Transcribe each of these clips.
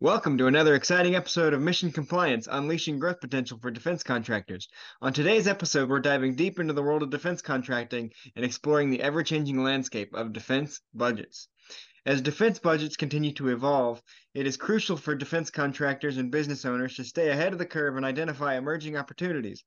Welcome to another exciting episode of Mission Compliance Unleashing Growth Potential for Defense Contractors. On today's episode, we're diving deep into the world of defense contracting and exploring the ever changing landscape of defense budgets. As defense budgets continue to evolve, it is crucial for defense contractors and business owners to stay ahead of the curve and identify emerging opportunities.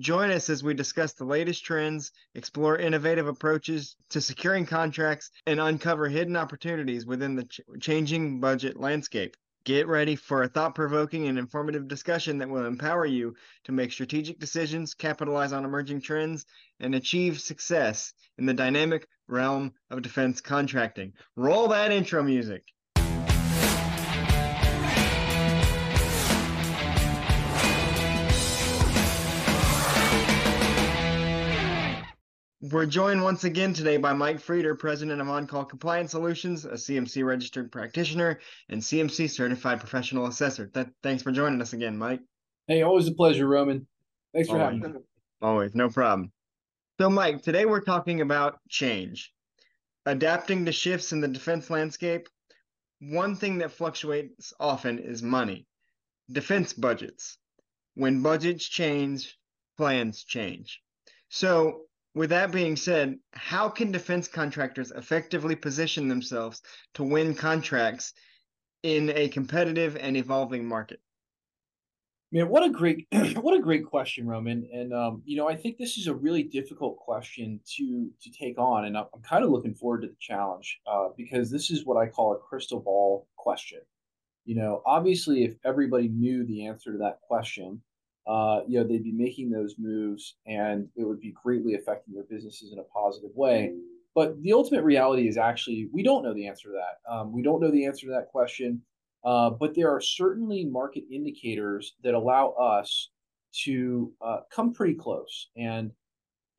Join us as we discuss the latest trends, explore innovative approaches to securing contracts, and uncover hidden opportunities within the ch- changing budget landscape. Get ready for a thought provoking and informative discussion that will empower you to make strategic decisions, capitalize on emerging trends, and achieve success in the dynamic realm of defense contracting. Roll that intro music. We're joined once again today by Mike Frieder, president of OnCall Compliance Solutions, a CMMC registered practitioner and CMMC certified professional assessor. Th- thanks for joining us again, Mike. Hey, always a pleasure, Roman. Thanks for Always. having me. Always, no problem. So, Mike, today we're talking about change, adapting to shifts in the defense landscape. One thing that fluctuates often is money, defense budgets. When budgets change, plans change. So, with that being said, how can defense contractors effectively position themselves to win contracts in a competitive and evolving market? Man, what a great what a great question, Roman. And um, you know, I think this is a really difficult question to to take on, and I'm, kind of looking forward to the challenge uh, because this is what I call a crystal ball question. You know, obviously, if everybody knew the answer to that question, uh, you know, they'd be making those moves and it would be greatly affecting their businesses in a positive way. But the ultimate reality is actually we don't know the answer to that. Um, we don't know the answer to that question, uh, but there are certainly market indicators that allow us to uh, come pretty close. And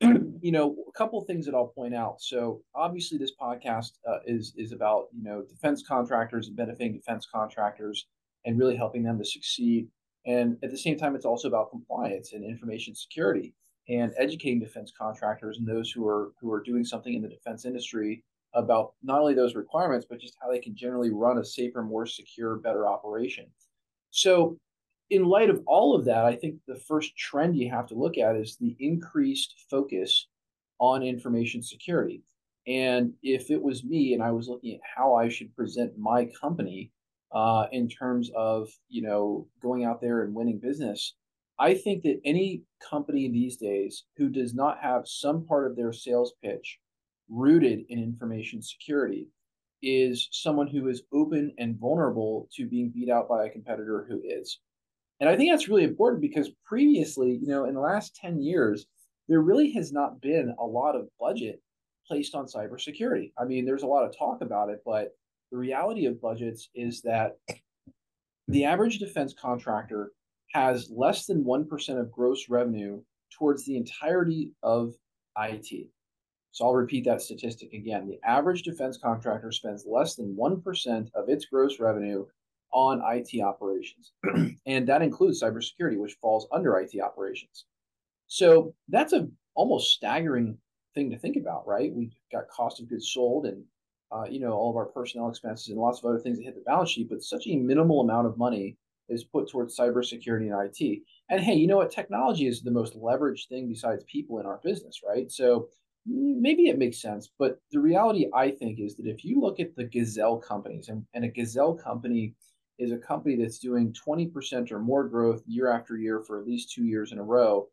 you know, a couple things that I'll point out. So obviously, this podcast uh, is is about you know defense contractors and benefiting defense contractors and really helping them to succeed. And at the same time, it's also about compliance and information security and educating defense contractors and those who are who are doing something in the defense industry about not only those requirements, but just how they can generally run a safer, more secure, better operation. So in light of all of that, I think the first trend you have to look at is the increased focus on information security. And if it was me and I was looking at how I should present my company uh, in terms of you know going out there and winning business. I think that any company these days who does not have some part of their sales pitch rooted in information security is someone who is open and vulnerable to being beat out by a competitor who is. And I think that's really important because previously, you know, in the last 10 years, there really has not been a lot of budget placed on cybersecurity. I mean, there's a lot of talk about it, but the reality of budgets is that the average defense contractor has less than 1% of gross revenue towards the entirety of IT. So I'll repeat that statistic again. The average defense contractor spends less than 1% of its gross revenue on IT operations. and that includes cybersecurity, which falls under IT operations. So that's a almost staggering thing to think about, right? We've got cost of goods sold and uh, you know, all of our personnel expenses and lots of other things that hit the balance sheet, but such a minimal amount of money is put towards cybersecurity and IT. And hey, you know what? Technology is the most leveraged thing besides people in our business, right? So maybe it makes sense. But the reality, I think, is that if you look at the Gazelle companies, and, and a Gazelle company is a company that's doing 20% or more growth year after year for at least two years in a row,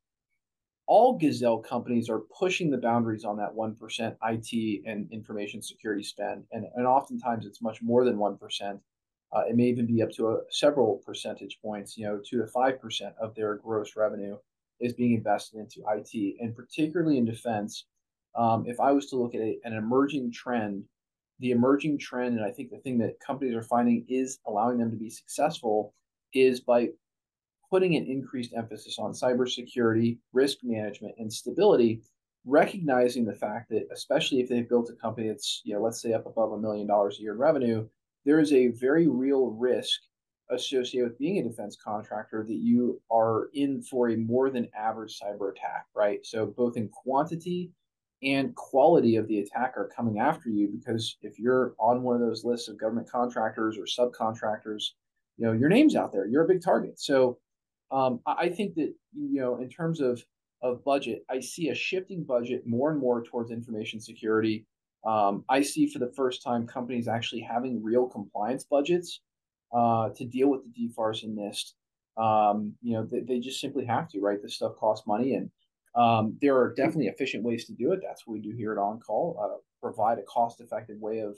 all Gazelle companies are pushing the boundaries on that 1% IT and information security spend. And, and oftentimes it's much more than 1%. Uh, it may even be up to a, several percentage points, you know, two to 5% of their gross revenue is being invested into IT. And particularly in defense, um, if I was to look at a, an emerging trend, the emerging trend, and I think the thing that companies are finding is allowing them to be successful, is by putting an increased emphasis on cybersecurity, risk management, and stability, recognizing the fact that, especially if they've built a company that's, you know, let's say up above a million dollars a year in revenue, there is a very real risk associated with being a defense contractor that you are in for a more than average cyber attack, right? So, both in quantity and quality of the attack are coming after you because if you're on one of those lists of government contractors or subcontractors you know your name's out there. You're a big target. So um, I think that you know in terms of of budget, I see a shifting budget more and more towards information security. Um, I see for the first time companies actually having real compliance budgets uh, to deal with the DFARS and NIST. Um, you know, they, they, just simply have to, right? This stuff costs money, and um, there are definitely efficient ways to do it. That's what we do here at On Call, uh, provide a cost effective way of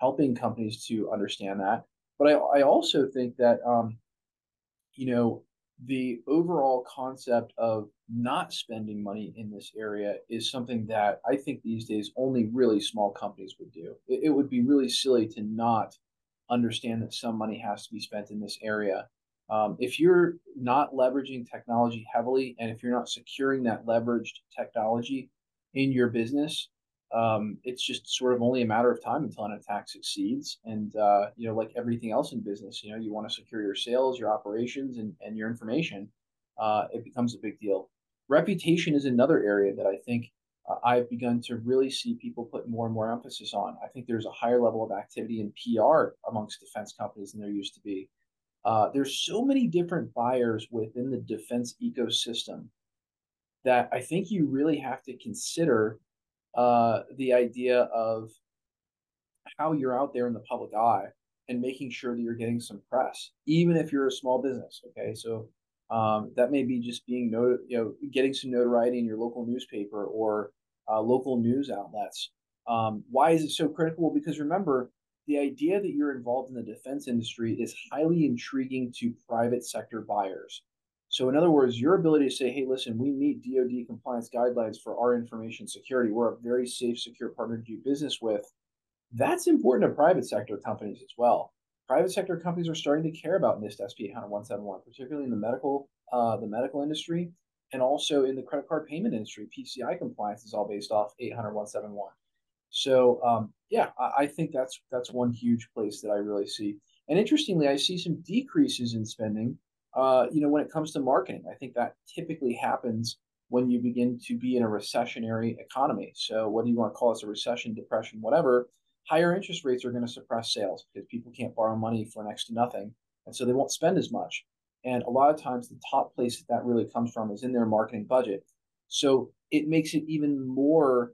helping companies to understand that. But I, I also think that, um, you know, the overall concept of not spending money in this area is something that I think these days only really small companies would do. It, it, would be really silly to not understand that some money has to be spent in this area. Um, if you're not leveraging technology heavily and if you're not securing that leveraged technology in your business, um, it's just sort of only a matter of time until an attack succeeds. And uh, you know, like everything else in business, you know, you want to secure your sales, your operations, and, and your information. Uh, it becomes a big deal. Reputation is another area that I think uh, I've begun to really see people put more and more emphasis on. I think there's a higher level of activity in PR amongst defense companies than there used to be. Uh, there's so many different buyers within the defense ecosystem that I think you really have to consider uh, the idea of how you're out there in the public eye and making sure that you're getting some press, even if you're a small business. Okay, so um, that may be just being not- you know, getting some notoriety in your local newspaper or uh, local news outlets. Um, why is it so critical? Because remember, the idea that you're involved in the defense industry is highly intriguing to private sector buyers. So, in other words, your ability to say, hey, listen, we meet DoD compliance guidelines for our information security. We're a very safe, secure partner to do business with. That's important to private sector companies as well. Private sector companies are starting to care about NIST SP 800 particularly in the medical, uh, the medical industry, and also in the credit card payment industry. PCI compliance is all based off 800 So, um, yeah, I, I think that's that's one huge place that I really see. And interestingly, I see some decreases in spending uh, you know, when it comes to marketing, I think that typically happens when you begin to be in a recessionary economy. So, what do you want to call this a recession, depression, whatever? Higher interest rates are going to suppress sales because people can't borrow money for next to nothing. And so they won't spend as much. And a lot of times, the top place that that really comes from is in their marketing budget. So, it makes it even more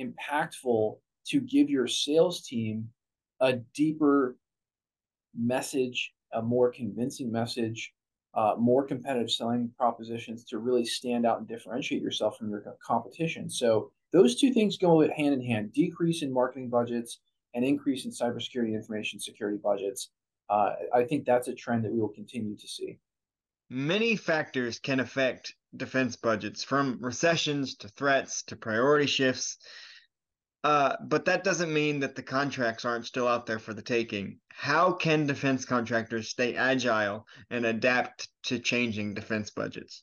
impactful to give your sales team a deeper message, a more convincing message uh, more competitive selling propositions to really stand out and differentiate yourself from your competition. So those two things go hand in hand: decrease in marketing budgets and increase in cybersecurity information security budgets. Uh, I think that's a trend that we will continue to see. Many factors can affect defense budgets, from recessions to threats to priority shifts. Uh, but that doesn't mean that the contracts aren't still out there for the taking. How can defense contractors stay agile and adapt to changing defense budgets?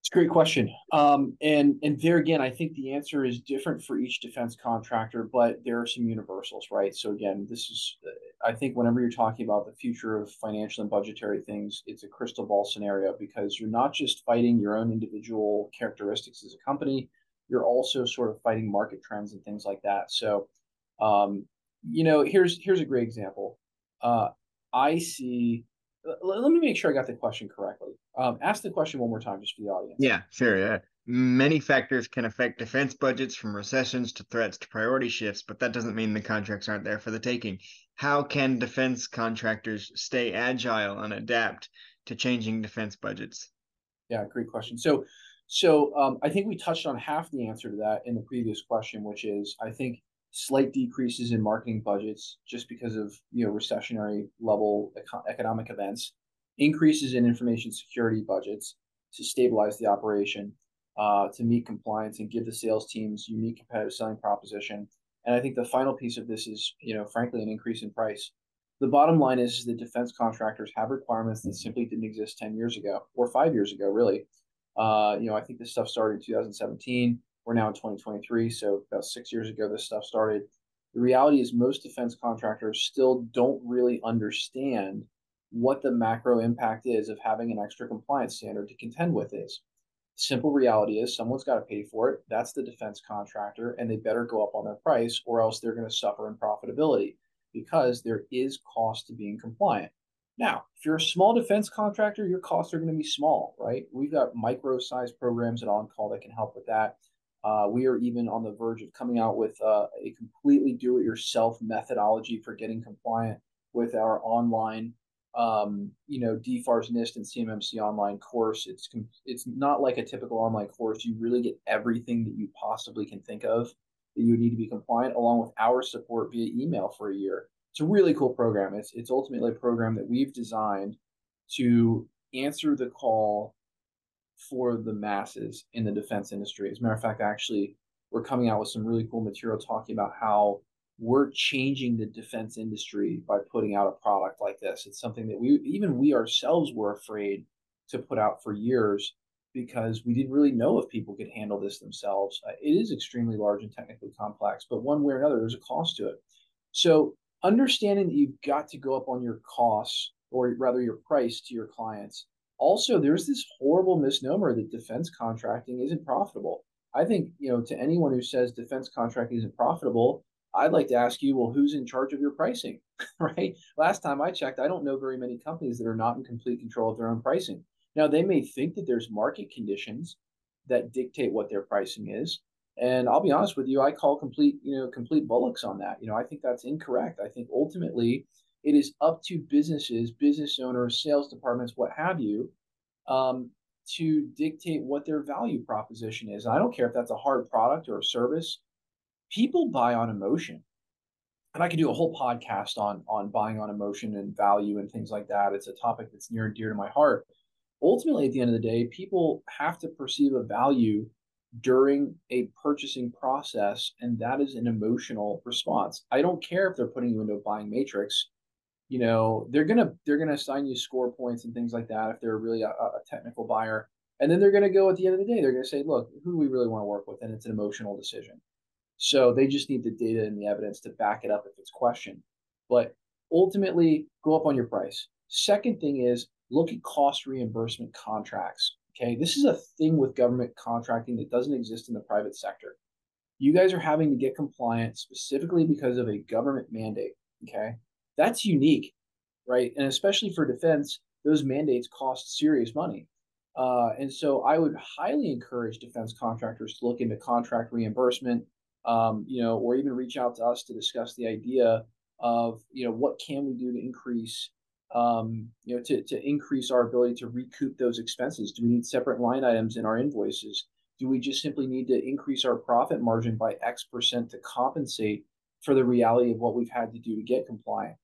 It's a great question. Um, and and there again, I think the answer is different for each defense contractor, but there are some universals, right? So again, this is I think whenever you're talking about the future of financial and budgetary things, it's a crystal ball scenario because you're not just fighting your own individual characteristics as a company, you're also sort of fighting market trends and things like that. So, um, you know, here's here's a great example. Uh, I see. Let, let me make sure I got the question correctly. Um, ask the question one more time, just for the audience. Yeah, sure. Yeah. Many factors can affect defense budgets, from recessions to threats to priority shifts, but that doesn't mean the contracts aren't there for the taking. How can defense contractors stay agile and adapt to changing defense budgets? Yeah, great question. So, so um, I think we touched on half the answer to that in the previous question, which is I think slight decreases in marketing budgets just because of you know recessionary level eco- economic events, increases in information security budgets to stabilize the operation, uh, to meet compliance and give the sales teams unique competitive selling proposition. And I think the final piece of this is you know frankly an increase in price. The bottom line is, is that defense contractors have requirements that simply didn't exist 10 years ago or five years ago, really. Uh, you know, I think this stuff started in 2017. We're now in 2023, so about six years ago, this stuff started. The reality is, most defense contractors still don't really understand what the macro impact is of having an extra compliance standard to contend with is. Simple reality is someone's got to pay for it. That's the defense contractor, and they better go up on their price, or else they're going to suffer in profitability. because there is cost to being compliant. Now, if you're a small defense contractor, your costs are going to be small, right? We've got micro sized programs at OnCall that can help with that. Uh, we are even on the verge of coming out with uh, a completely do it yourself methodology for getting compliant with our online um, you know, DFARS NIST and CMMC online course. It's it's not like a typical online course. You really get everything that you possibly can think of that you would need to be compliant, along with our support via email for a year. It's a really cool program. It's it's ultimately a program that we've designed to answer the call for the masses in the defense industry. As a matter of fact, actually, we're coming out with some really cool material talking about how we're changing the defense industry by putting out a product like this. It's something that we even we ourselves were afraid to put out for years because we didn't really know if people could handle this themselves. Uh, it is extremely large and technically complex, but one way or another, there's a cost to it. So understanding that you've got to go up on your costs or rather your price to your clients. Also, there's this horrible misnomer that defense contracting isn't profitable. I think, you know, to anyone who says defense contracting isn't profitable, I'd like to ask you, well, who's in charge of your pricing, right? Last time I checked, I don't know very many companies that are not in complete control of their own pricing. Now, they may think that there's market conditions that dictate what their pricing is. And I'll be honest with you, I call complete, you know, complete bullocks on that. You know, I think that's incorrect. I think ultimately it is up to businesses, business owners, sales departments, what have you, um, to dictate what their value proposition is. And I don't care if that's a hard product or a service people buy on emotion and I could do a whole podcast on on buying on emotion and value and things like that. It's a topic that's near and dear to my heart. Ultimately, at the end of the day, people have to perceive a value during a purchasing process, and that is an emotional response. I don't care if they're putting you into a buying matrix. You know, they're gonna they're gonna assign you score points and things like that if they're really a, a technical buyer. And then they're gonna go at the end of the day, they're gonna say, look, who do we really want to work with? And it's an emotional decision. So they just need the data and the evidence to back it up if it's questioned. But ultimately, go up on your price. Second thing is look at cost reimbursement contracts. Okay, this is a thing with government contracting that doesn't exist in the private sector. You guys are having to get compliant specifically because of a government mandate. Okay, that's unique, right? And especially for defense, those mandates cost serious money. Uh, and so I would highly encourage defense contractors to look into contract reimbursement, um, you know, or even reach out to us to discuss the idea of, you know, what can we do to increase, um, you know, to, to increase our ability to recoup those expenses? Do we need separate line items in our invoices? Do we just simply need to increase our profit margin by X percent to compensate for the reality of what we've had to do to get compliant?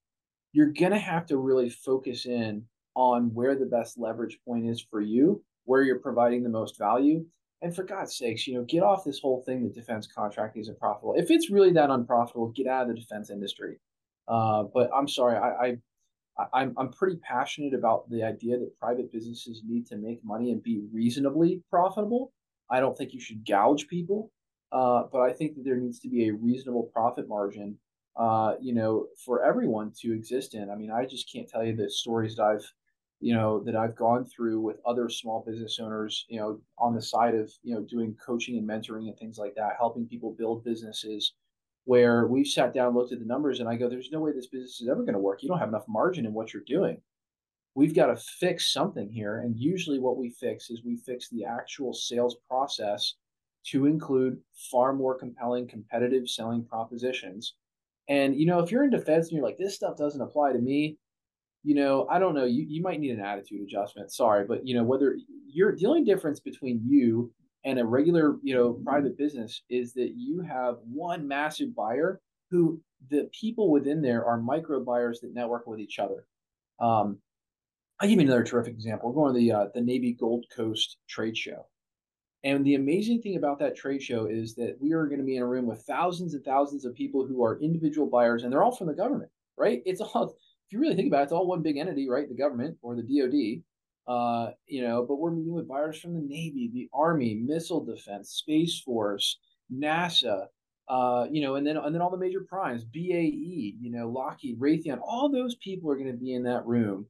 You're going to have to really focus in on where the best leverage point is for you, where you're providing the most value, and for God's sakes, you know, get off this whole thing that defense contracting isn't profitable. If it's really that unprofitable, get out of the defense industry. Uh, but I'm sorry, I, I I'm I'm pretty passionate about the idea that private businesses need to make money and be reasonably profitable. I don't think you should gouge people, uh, but I think that there needs to be a reasonable profit margin, uh, you know, for everyone to exist in. I mean, I just can't tell you the stories that I've you know that I've gone through with other small business owners, you know, on the side of you know doing coaching and mentoring and things like that, helping people build businesses. Where we've sat down, looked at the numbers, and I go, "There's no way this business is ever going to work. You don't have enough margin in what you're doing. We've got to fix something here." And usually, what we fix is we fix the actual sales process to include far more compelling, competitive selling propositions. And you know, if you're in defense and you're like, "This stuff doesn't apply to me," you know, I don't know. You you might need an attitude adjustment. Sorry, but you know whether you're the only difference between you and a regular you know private business is that you have one massive buyer who the people within there are micro buyers that network with each other. Um, I'll give you another terrific example. We're going to the uh, the Navy Gold Coast trade show. And the amazing thing about that trade show is that we are going to be in a room with thousands and thousands of people who are individual buyers, and they're all from the government, right? It's all if you really think about it, it's all one big entity, right? The government or the DoD. Uh, you know, but we're meeting with buyers from the Navy, the Army, Missile Defense, Space Force, NASA, uh, you know, and then and then all the major primes, BAE, you know, Lockheed, Raytheon, all those people are going to be in that room.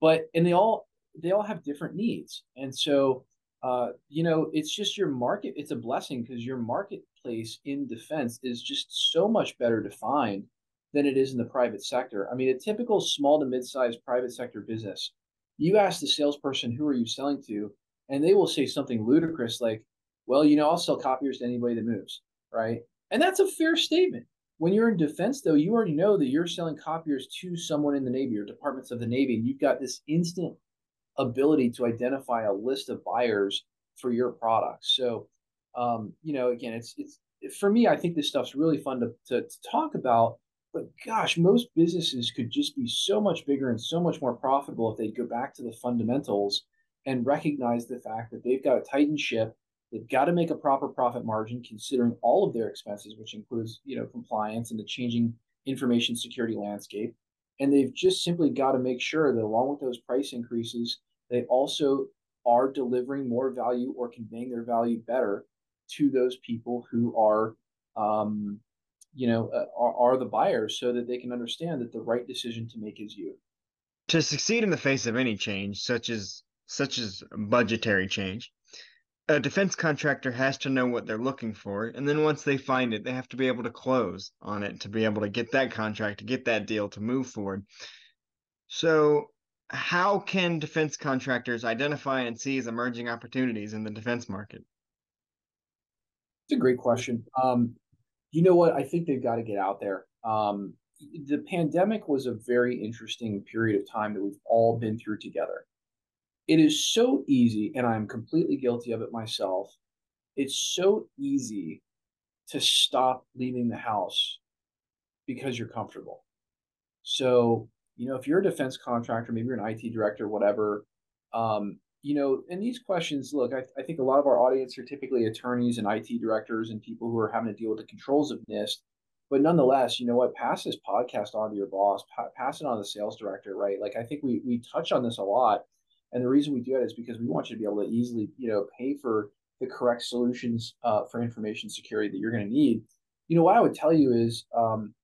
But and they all they all have different needs, and so uh, you know, it's just your market. It's a blessing because your marketplace in defense is just so much better defined than it is in the private sector. I mean, a typical small to mid-sized private sector business, you ask the salesperson, who are you selling to? And they will say something ludicrous like, well, you know, I'll sell copiers to anybody that moves, right? And that's a fair statement. When you're in defense, though, you already know that you're selling copiers to someone in the Navy or departments of the Navy, and you've got this instant ability to identify a list of buyers for your products. So, um, you know, again, it's it's for me. I think this stuff's really fun to, to, to talk about. But gosh, most businesses could just be so much bigger and so much more profitable if they'd go back to the fundamentals and recognize the fact that they've got to tighten ship They've got to make a proper profit margin considering all of their expenses, which includes, you know, compliance and the changing information security landscape. And they've just simply got to make sure that along with those price increases, they also are delivering more value or conveying their value better to those people who are, um, you know, uh, are, are the buyers so that they can understand that the right decision to make is you. To succeed in the face of any change, such as such as budgetary change, a defense contractor has to know what they're looking for and then once they find it they have to be able to close on it to be able to get that contract to get that deal to move forward. So how can defense contractors identify and seize emerging opportunities in the defense market? It's a great question. Um, you know what i think they've got to get out there um, the pandemic was a very interesting period of time that we've all been through together it is so easy, and I'm completely guilty of it myself. It's so easy to stop leaving the house because you're comfortable. So, you know, if you're a defense contractor, maybe you're an IT director, whatever, um, you know, and these questions, look, I, I, think a lot of our audience are typically attorneys and IT directors and people who are having to deal with the controls of NIST. But nonetheless, you know what? Pass this podcast on to your boss, pa- pass it on to the sales director, right? Like I think we we touch on this a lot and the reason we do it is because we want you to be able to easily, you know, pay for the correct solutions uh, for information security that you're going to need. You know, what I would tell you is, um,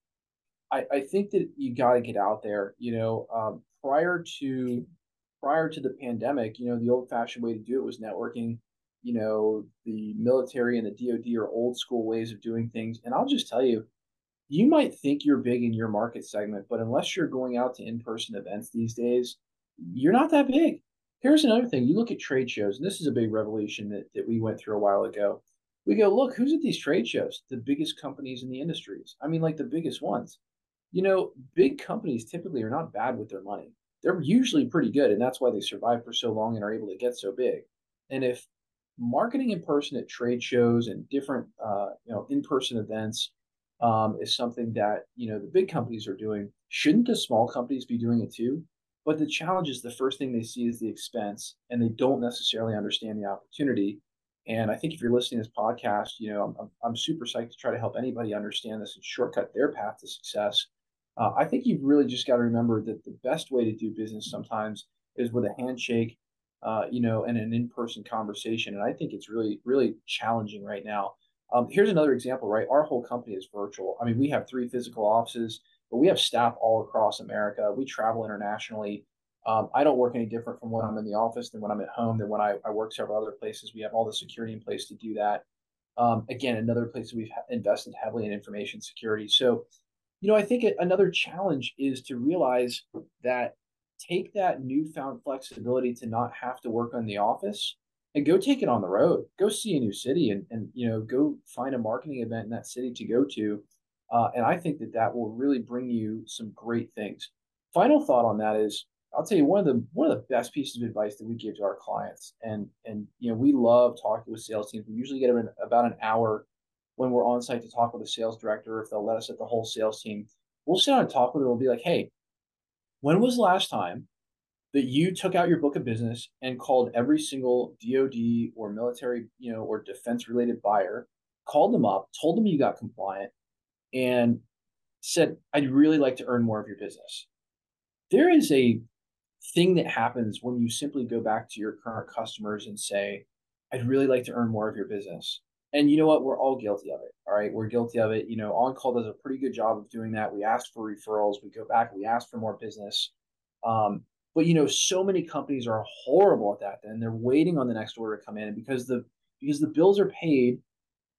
I, I think that you got to get out there. You know, um, prior to prior to the pandemic, you know, the old-fashioned way to do it was networking. You know, the military and the DoD are old school ways of doing things, and I'll just tell you, you might think you're big in your market segment, but unless you're going out to in-person events these days, you're not that big. Here's another thing. You look at trade shows, and this is a big revolution that, that we went through a while ago. We go, look, who's at these trade shows? The biggest companies in the industries. I mean, like the biggest ones. You know, big companies typically are not bad with their money. They're usually pretty good, and that's why they survive for so long and are able to get so big. And if marketing in person at trade shows and different, uh, you know, in-person events um, is something that you know the big companies are doing, shouldn't the small companies be doing it too? But the challenge is the first thing they see is the expense, and they don't necessarily understand the opportunity. And I think if you're listening to this podcast, you know, I'm, I'm super psyched to try to help anybody understand this and shortcut their path to success. Uh, I think you've really just got to remember that the best way to do business sometimes is with a handshake, uh, you know, and an in-person conversation. And I think it's really, really challenging right now. Um, here's another example, right? Our whole company is virtual. I mean, we have three physical offices but we have staff all across America. We travel internationally. Um, I don't work any different from when I'm in the office than when I'm at home than when I, I work several other places. We have all the security in place to do that. Um, again, another place that we've invested heavily in information security. So, you know, I think another challenge is to realize that take that newfound flexibility to not have to work on the office and go take it on the road. Go see a new city and, and you know, go find a marketing event in that city to go to uh, and I think that that will really bring you some great things. Final thought on that is, I'll tell you one of the one of the best pieces of advice that we give to our clients, and and you know we love talking with sales teams. We usually get about an hour when we're on site to talk with a sales director. If they'll let us at the whole sales team, we'll sit down and talk with them. We'll be like, hey, when was the last time that you took out your book of business and called every single DoD or military, you know, or defense related buyer, called them up, told them you got compliant, and said, I'd really like to earn more of your business. There is a thing that happens when you simply go back to your current customers and say, I'd really like to earn more of your business. And you know what? We're all guilty of it. All right. We're guilty of it. You know, On Call does a pretty good job of doing that. We ask for referrals, we go back, we ask for more business. Um, but you know, so many companies are horrible at that. And they're waiting on the next order to come in. And because the because the bills are paid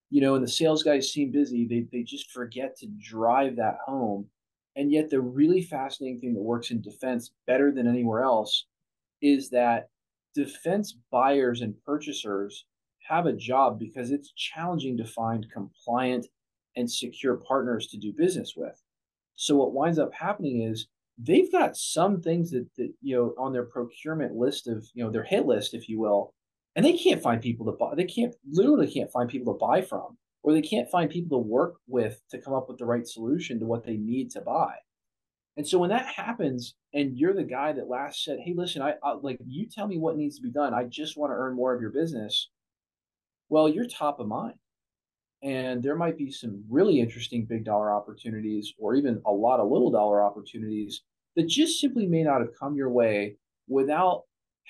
you know, and the sales guys seem busy, they, they just forget to drive that home And yet, the really fascinating thing that works in defense better than anywhere else is that defense buyers and purchasers have a job because it's challenging to find compliant and secure partners to do business with. So what winds up happening is they've got some things that, that you know on their procurement list of you know their hit list, if you will, and they can't find people to buy. They can't literally can't find people to buy from, or they can't find people to work with to come up with the right solution to what they need to buy. And so when that happens, and you're the guy that last said, "Hey, listen, I, I like you tell me what needs to be done. I just want to earn more of your business." Well, you're top of mind, and there might be some really interesting big dollar opportunities, or even a lot of little dollar opportunities that just simply may not have come your way without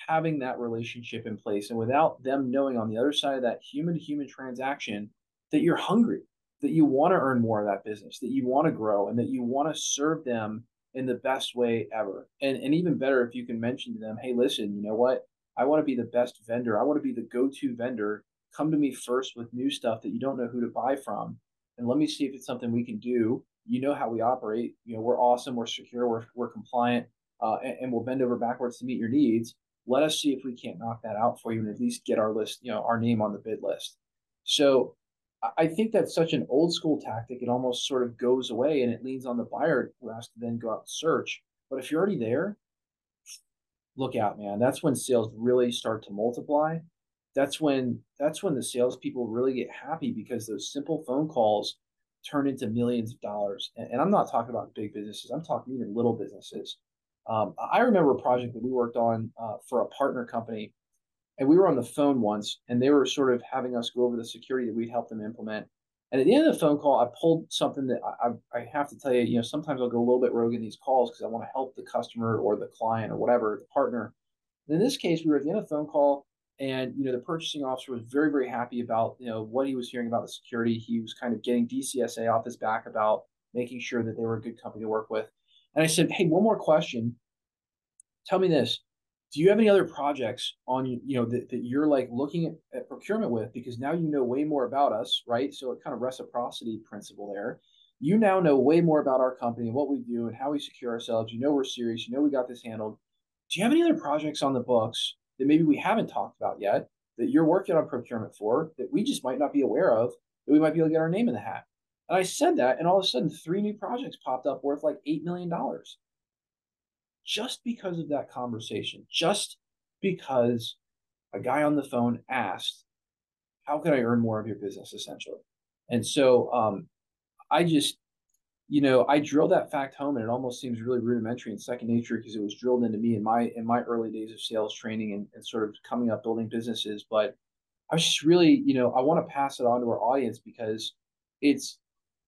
having that relationship in place and without them knowing on the other side of that human to human transaction that you're hungry, that you want to earn more of that business, that you want to grow, and that you want to serve them in the best way ever. And and even better if you can mention to them, hey, listen, you know what? I want to be the best vendor. I want to be the go-to vendor. Come to me first with new stuff that you don't know who to buy from. And let me see if it's something we can do. You know how we operate. You know, we're awesome, we're secure, we're, we're compliant, uh, and, and we'll bend over backwards to meet your needs. Let us see if we can't knock that out for you and at least get our list, you know, our name on the bid list. So I think that's such an old school tactic. It almost sort of goes away and it leans on the buyer who has to then go out and search. But if you're already there, look out, man. That's when sales really start to multiply. That's when that's when the salespeople really get happy because those simple phone calls turn into millions of dollars. And, and I'm not talking about big businesses. I'm talking even little businesses. Um, I remember a project that we worked on uh, for a partner company and we were on the phone once and they were sort of having us go over the security that we'd help them implement and at the end of the phone call i pulled something that i, I have to tell you you know sometimes i'll go a little bit rogue in these calls because i want to help the customer or the client or whatever the partner and in this case we were at the end of the phone call and you know the purchasing officer was very very happy about you know what he was hearing about the security. He was kind of getting DCSA off his back about making sure that they were a good company to work with. And i said hey one more question. Tell me this. Do you have any other projects on you know that, that you're like looking at, at procurement with? Because now you know way more about us right? So it kind of reciprocity principle there. You now know way more about our company and what we do and how we secure ourselves. You know we're serious. You know we got this handled. Do you have any other projects on the books that maybe we haven't talked about yet that you're working on procurement for that we just might not be aware of that we might be able to get our name in the hat and i said that and all of a sudden three new projects popped up worth like $8 million just because of that conversation, just because a guy on the phone asked, How can I earn more of your business essentially? And so um, I just, you know, I drilled that fact home and it almost seems really rudimentary and second nature because it was drilled into me in my in my early days of sales training and, and sort of coming up building businesses. But I was just really, you know, I want to pass it on to our audience because it's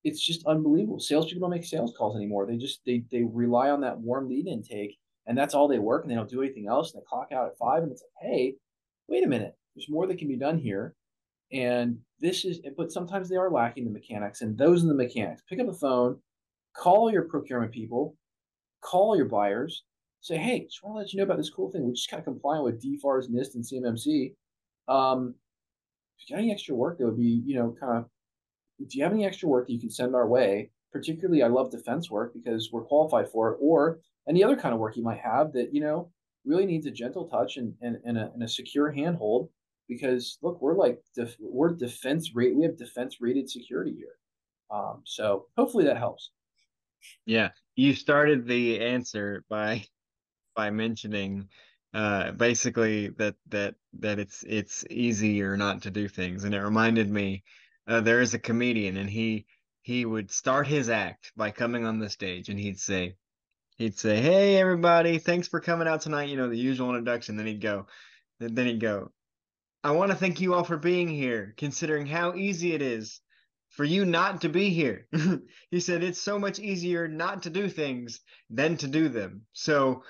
it's just unbelievable. Salespeople don't make sales calls anymore. They just they they rely on that warm lead intake, and that's all they work, and they don't do anything else. And they clock out at five, and it's like, hey, wait a minute, there's more that can be done here. And this is, but sometimes they are lacking the mechanics, and those are the mechanics. Pick up the phone, call your procurement people, call your buyers, say, hey, just want to let you know about this cool thing. We just kind of compliant with DFARS, NIST, and CMMC. Um, if you got any extra work that would be, you know, kind of if you have any extra work that you can send our way, particularly I love defense work because we're qualified for it, or any other kind of work you might have that, you know, really needs a gentle touch and, and, and, a, and a secure handhold because look, we're like, def- we're defense rate. We have defense rated security here. Um, so hopefully that helps. Yeah. You started the answer by, by mentioning uh basically that that that it's it's easier not to do things and it reminded me uh, there is a comedian and he he would start his act by coming on the stage and he'd say he'd say hey everybody thanks for coming out tonight you know the usual introduction then he'd go then he'd go i want to thank you all for being here considering how easy it is for you not to be here he said it's so much easier not to do things than to do them so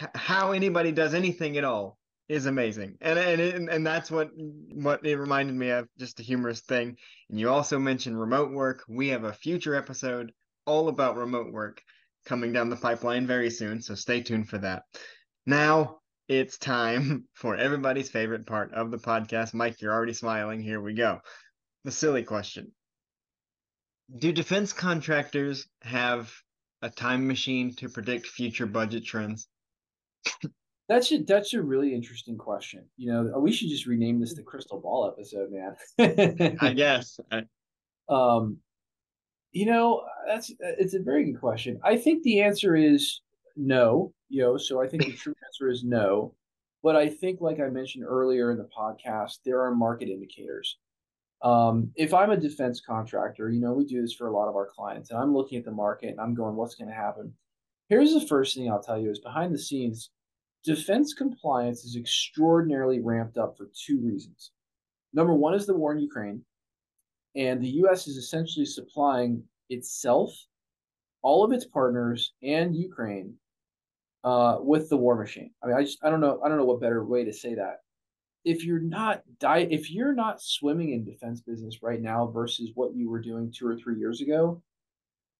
h- how anybody does anything at all is amazing, and and and that's what what it reminded me of. Just a humorous thing. And you also mentioned remote work. We have a future episode all about remote work coming down the pipeline very soon, so stay tuned for that. Now it's time for everybody's favorite part of the podcast. Mike, you're already smiling. Here we go. The silly question. Do defense contractors have a time machine to predict future budget trends? That's a that's a really interesting question. You know, we should just rename this the crystal ball episode, man. I guess. Um, you know, that's it's a very good question. I think the answer is no. You know, so I think the true answer is no. But I think, like I mentioned earlier in the podcast, there are market indicators. Um, if I'm a defense contractor, you know, we do this for a lot of our clients, and I'm looking at the market and I'm going, what's going to happen? Here's the first thing I'll tell you is behind the scenes, defense compliance is extraordinarily ramped up for two reasons. Number one is the war in Ukraine, and the U.S. is essentially supplying itself, all of its partners, and Ukraine uh, with the war machine. I mean, I just I don't know I don't know what better way to say that. If you're not die if you're not swimming in defense business right now versus what you were doing two or three years ago,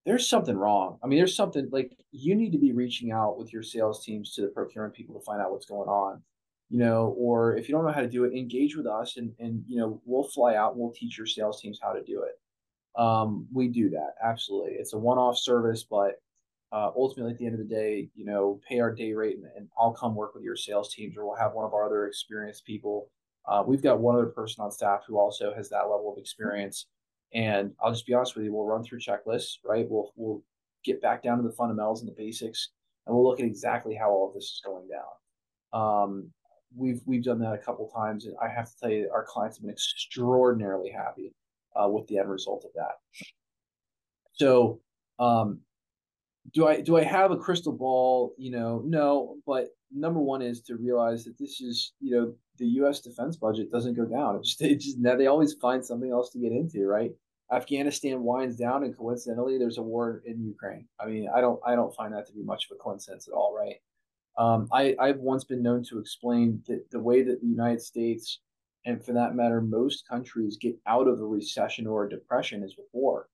there's something wrong. I mean, there's something like you need to be reaching out with your sales teams to the procurement people to find out what's going on, you know, or if you don't know how to do it, engage with us and, and, you know, we'll fly out and we'll teach your sales teams how to do it. Um, we do that. Absolutely. It's a one-off service, but uh, ultimately at the end of the day, you know, pay our day rate and, and, I'll come work with your sales teams or we'll have one of our other experienced people. Uh, we've got one other person on staff who also has that level of experience. And I'll just be honest with you, we'll run through checklists, right? We'll we'll get back down to the fundamentals and the basics, and we'll look at exactly how all of this is going down. Um, we've we've done that a couple times, and I have to tell you, our clients have been extraordinarily happy uh, with the end result of that. So, um, do I do I have a crystal ball? You know, no. But number one is to realize that this is you know the U.S. defense budget doesn't go down. It just, it just they always find something else to get into, right? Afghanistan winds down, and coincidentally, there's a war in Ukraine. I mean, I don't I don't find that to be much of a coincidence at all, right? Um, I I've once been known to explain that the way that the United States, and for that matter, most countries get out of a recession or a depression is with war,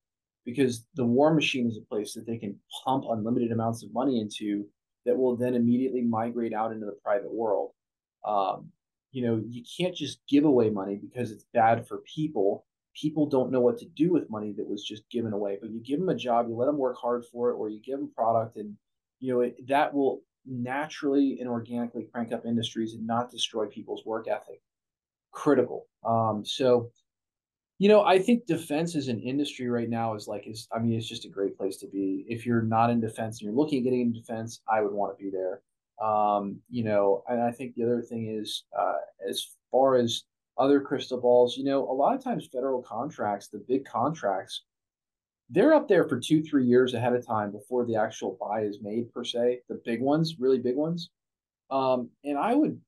because the war machine is a place that they can pump unlimited amounts of money into that will then immediately migrate out into the private world. Um, you know, you can't just give away money because it's bad for people. People don't know what to do with money that was just given away. But you give them a job, you let them work hard for it, or you give them product, and you know it, that will naturally and organically crank up industries and not destroy people's work ethic. Critical. Um, so, you know, I think defense as an industry right now is like is I mean it's just a great place to be. If you're not in defense and you're looking at getting into defense, I would want to be there. Um, you know, and I think the other thing is uh, as far as other crystal balls, you know, a lot of times federal contracts, the big contracts, they're up there for two, three years ahead of time before the actual buy is made per se. The big ones, really big ones. Um, and I would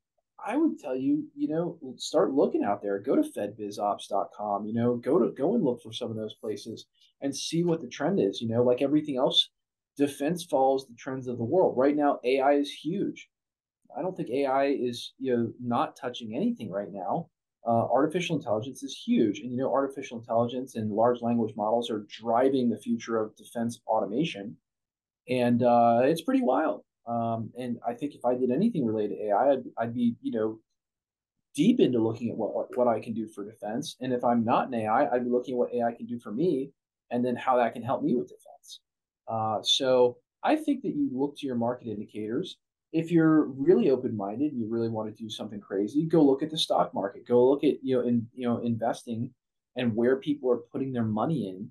I would tell you, you know, start looking out there. Go to fedbizopps.com, you know, go to go and look for some of those places and see what the trend is. You know, like everything else, defense follows the trends of the world. Right now, AI is huge. I don't think AI is you know not touching anything right now. Uh, artificial intelligence is huge, and you know artificial intelligence and large language models are driving the future of defense automation, and uh, it's pretty wild. Um, and I think if I did anything related to AI, I'd, I'd be you know deep into looking at what, what I can do for defense. And if I'm not an AI, I'd be looking at what AI can do for me, and then how that can help me with defense. Uh, so I think that you look to your market indicators. If you're really open-minded and you really want to do something crazy, go look at the stock market. Go look at you know in you know investing and where people are putting their money in.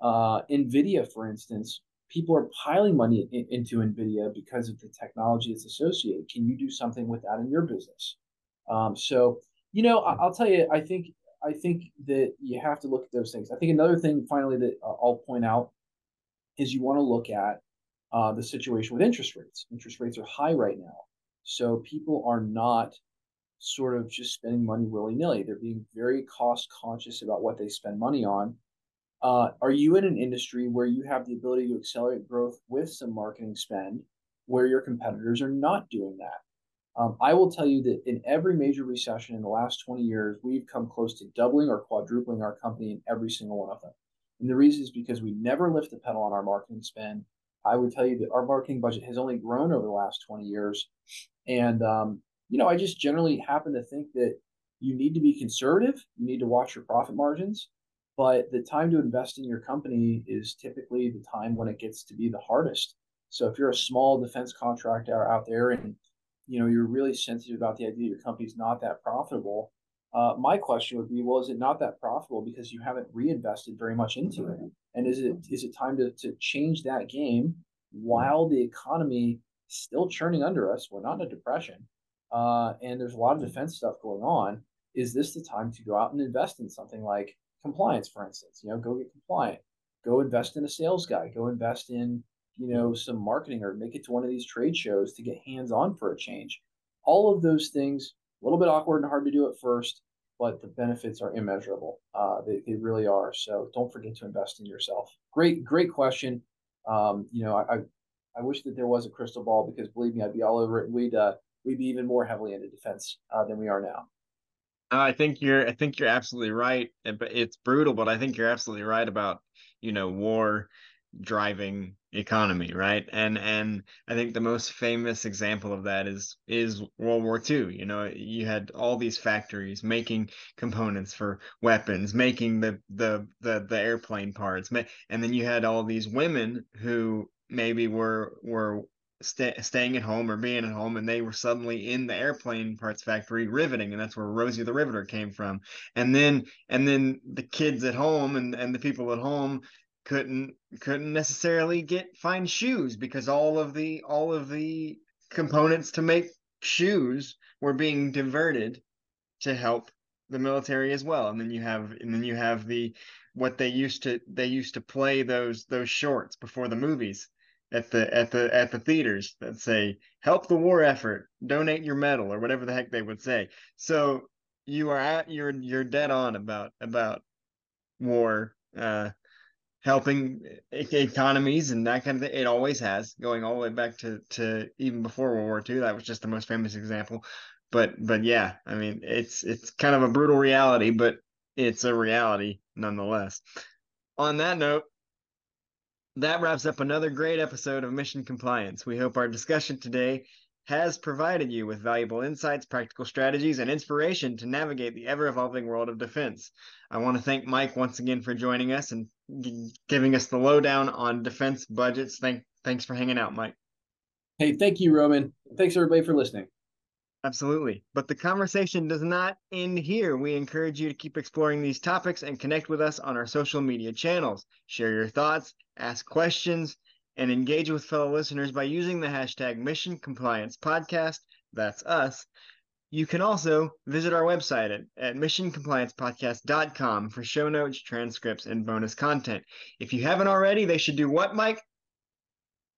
Uh, Nvidia, for instance, people are piling money in, into Nvidia because of the technology that's associated. Can you do something with that in your business? Um, so you know, I, will tell you, I think I think that you have to look at those things. I think another thing, finally, that I'll point out is you want to look at uh, the situation with interest rates. Interest rates are high right now. So people are not sort of just spending money willy nilly. They're being very cost conscious about what they spend money on. Uh, are you in an industry where you have the ability to accelerate growth with some marketing spend where your competitors are not doing that? Um, I will tell you that in every major recession in the last 20 years, we've come close to doubling or quadrupling our company in every single one of them. And the reason is because we never lift the pedal on our marketing spend. I would tell you that our marketing budget has only grown over the last 20 years. And, um, you know, I just generally happen to think that you need to be conservative. You need to watch your profit margins. But the time to invest in your company is typically the time when it gets to be the hardest. So if you're a small defense contractor out there and you know you're really sensitive about the idea your company's not that profitable, uh, my question would be, well, is it not that profitable because you haven't reinvested very much into it? And is it is it time to, to change that game while the economy is still churning under us? We're not in a depression, uh, and there's a lot of defense stuff going on. Is this the time to go out and invest in something like compliance, for instance? You know, go get compliant. Go invest in a sales guy. Go invest in you know some marketing or make it to one of these trade shows to get hands on for a change. All of those things, a little bit awkward and hard to do at first but the benefits are immeasurable. Uh, they, they really are. So don't forget to invest in yourself. Great, great question. Um, you know, I, I wish that there was a crystal ball because believe me, I'd be all over it. We'd uh, we'd be even more heavily into defense uh, than we are now. I think you're I think you're absolutely right. Eh, but it's brutal, but I think you're absolutely right about you know war driving economy, right? And and I think the most famous example of that is is World War II. You know, you had all these factories making components for weapons, making the the the, the airplane parts, and then you had all these women who maybe were were st- staying at home or being at home and they were suddenly in the airplane parts factory riveting and that's where rosie the riveter came from. And then and then the kids at home and and the people at home couldn't couldn't necessarily get fine shoes because all of the all of the components to make shoes were being diverted to help the military as well. And then you have and then you have the what they used to they used to play those those shorts before the movies at the at the at the theaters that say help the war effort donate your metal or whatever the heck they would say so you are at you're you're dead on about about war uh helping economies and that kind of thing. It always has, going all the way back to to even before World War II. That was just the most famous example. But but yeah, I mean, it's it's kind of a brutal reality, but it's a reality nonetheless. On that note, that wraps up another great episode of Mission Compliance. We hope our discussion today has provided you with valuable insights, practical strategies, and inspiration to navigate the ever evolving world of defense. I want to thank Mike once again for joining us and g- giving us the lowdown on defense budgets. Thank, thanks for hanging out, Mike. Hey, thank you, Roman. Thanks, everybody, for listening. Absolutely. But the conversation does not end here. We encourage you to keep exploring these topics and connect with us on our social media channels. Share your thoughts, ask questions, and engage with fellow listeners by using the hashtag Mission Compliance Podcast. That's us. You can also visit our website at, at missioncompliancepodcast.com for show notes, transcripts, and bonus content. If you haven't already, they should do what, Mike?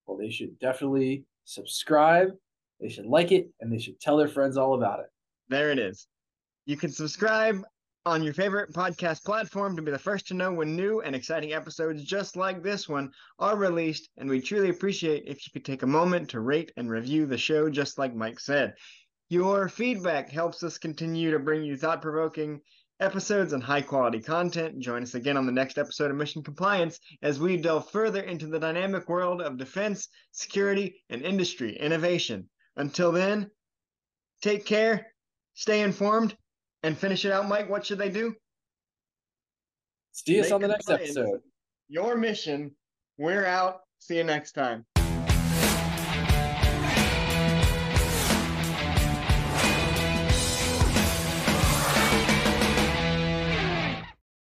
Well, they should definitely subscribe, they should like it, and they should tell their friends all about it. There it is. You can subscribe on your favorite podcast platform to be the first to know when new and exciting episodes just like this one are released. And we truly appreciate if you could take a moment to rate and review the show, just like Mike said. Your feedback helps us continue to bring you thought provoking episodes and high quality content. Join us again on the next episode of Mission Compliance as we delve further into the dynamic world of defense, security, and industry innovation. Until then, take care, stay informed, and finish it out, Mike, what should they do? See us Make on the next episode. Your mission. We're out. See you next time.